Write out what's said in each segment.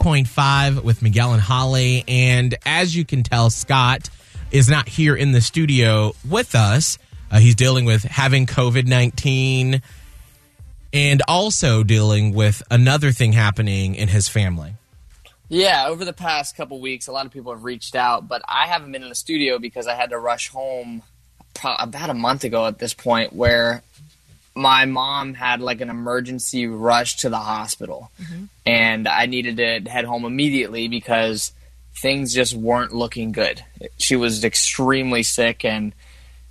Point five with Miguel and Holly. And as you can tell, Scott is not here in the studio with us. Uh, he's dealing with having COVID 19 and also dealing with another thing happening in his family. Yeah, over the past couple weeks, a lot of people have reached out, but I haven't been in the studio because I had to rush home about a month ago at this point where my mom had like an emergency rush to the hospital mm-hmm. and I needed to head home immediately because things just weren't looking good. She was extremely sick and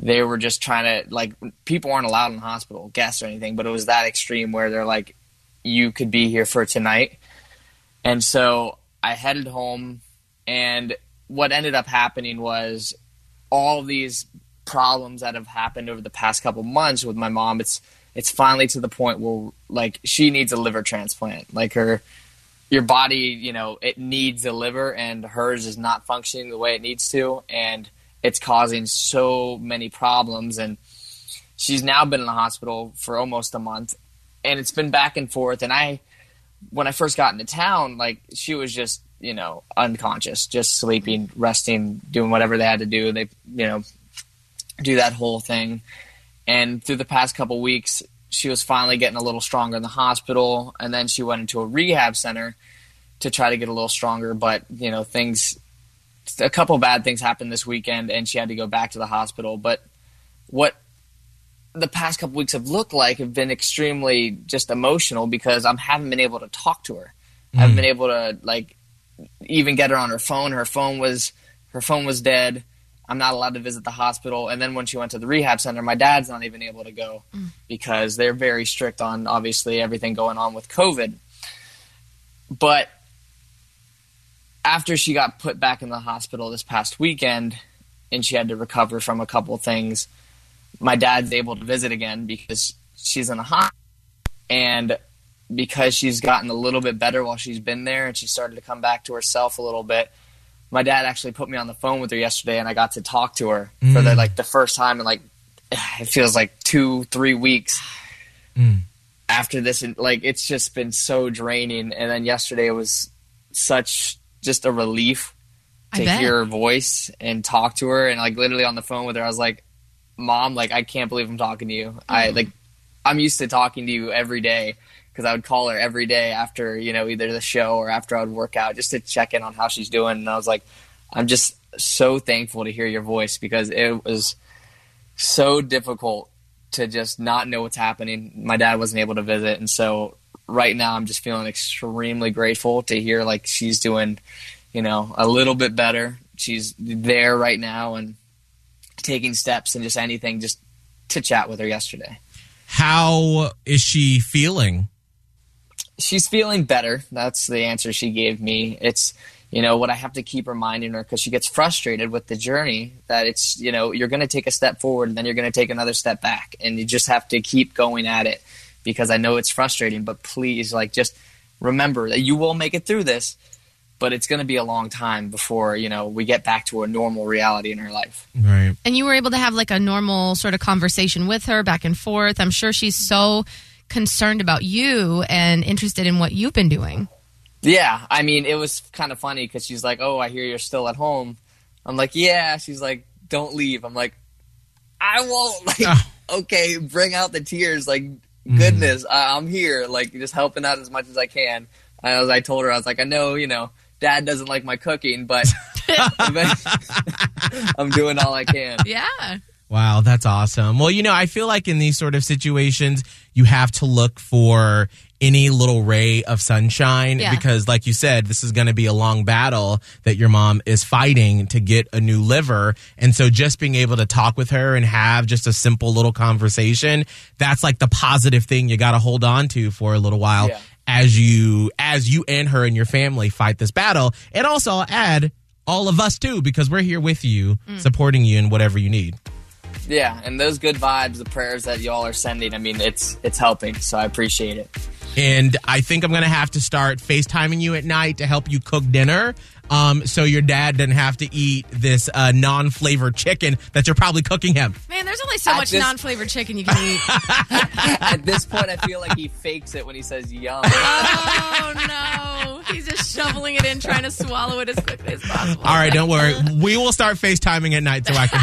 they were just trying to like people aren't allowed in the hospital, guests or anything, but it was that extreme where they're like you could be here for tonight. And so I headed home and what ended up happening was all these problems that have happened over the past couple months with my mom it's it's finally to the point where like she needs a liver transplant. Like her your body you know it needs a liver and hers is not functioning the way it needs to and it's causing so many problems. And she's now been in the hospital for almost a month and it's been back and forth. And i when i first got into town like she was just you know unconscious just sleeping resting doing whatever they had to do. They you know do that whole thing. And through the past couple weeks, she was finally getting a little stronger in the hospital, and then she went into a rehab center to try to get a little stronger. But you know, things, a couple bad things happened this weekend, and she had to go back to the hospital. But what the past couple weeks have looked like have been extremely just emotional because I haven't been able to talk to her. I haven't hmm. been able to like even get her on her phone. Her phone was her phone was dead. I'm not allowed to visit the hospital. And then when she went to the rehab center, my dad's not even able to go mm. because they're very strict on obviously everything going on with COVID. But after she got put back in the hospital this past weekend and she had to recover from a couple things, my dad's able to visit again because she's in a hospital. And because she's gotten a little bit better while she's been there and she started to come back to herself a little bit, my dad actually put me on the phone with her yesterday and I got to talk to her for the mm. like the first time in like it feels like two, three weeks mm. after this and like it's just been so draining. And then yesterday was such just a relief to hear her voice and talk to her. And like literally on the phone with her I was like mom like I can't believe I'm talking to you. I mm. like I'm used to talking to you every day because I would call her every day after you know either the show or after I would work out just to check in on how she's doing and I was like I'm just so thankful to hear your voice because it was so difficult to just not know what's happening. My dad wasn't able to visit, and so right now I'm just feeling extremely grateful to hear like she's doing, you know, a little bit better. She's there right now and taking steps and just anything just to chat with her yesterday. How is she feeling? She's feeling better. That's the answer she gave me. It's you know what I have to keep reminding her because she gets frustrated with the journey that it's you know you're going to take a step forward and then you're going to take another step back and you just have to keep going at it because I know it's frustrating. But please, like just remember that you will make it through this. But it's going to be a long time before you know we get back to a normal reality in her life. Right. And you were able to have like a normal sort of conversation with her back and forth. I'm sure she's so concerned about you and interested in what you've been doing. Yeah, I mean, it was kind of funny because she's like, "Oh, I hear you're still at home." I'm like, "Yeah." She's like, "Don't leave." I'm like, "I won't." Like, Ah. okay, bring out the tears. Like, goodness, I- I'm here. Like, just helping out as much as I can. As I told her, I was like, "I know, you know, Dad doesn't like my cooking, but I'm doing all I can." Yeah. Wow, that's awesome. Well, you know, I feel like in these sort of situations, you have to look for any little ray of sunshine Yeah. because, like you said, this is going to be a long battle that your mom is fighting to get a new liver. And so just being able to talk with her and have just a simple little conversation, that's like the positive thing you got to hold on to for a little while. Yeah. as you as you and her and your family fight this battle. And also I'll add all of us too, because we're here with you, mm. supporting you in whatever you need. Yeah, and those good vibes, the prayers that y'all are sending, I mean, it's it's helping. So I appreciate it. And I think I'm going to have to start FaceTiming you at night to help you cook dinner. Um, so your dad doesn't have to eat this uh, non flavored chicken that you're probably cooking him. Man, there's only so At much this- non-flavored chicken you can eat. At this point, I feel like he fakes it when he says "yum." oh no, he's just shoveling it in, trying to swallow it as quickly as possible. All right, don't worry. We will start FaceTiming at night so I can.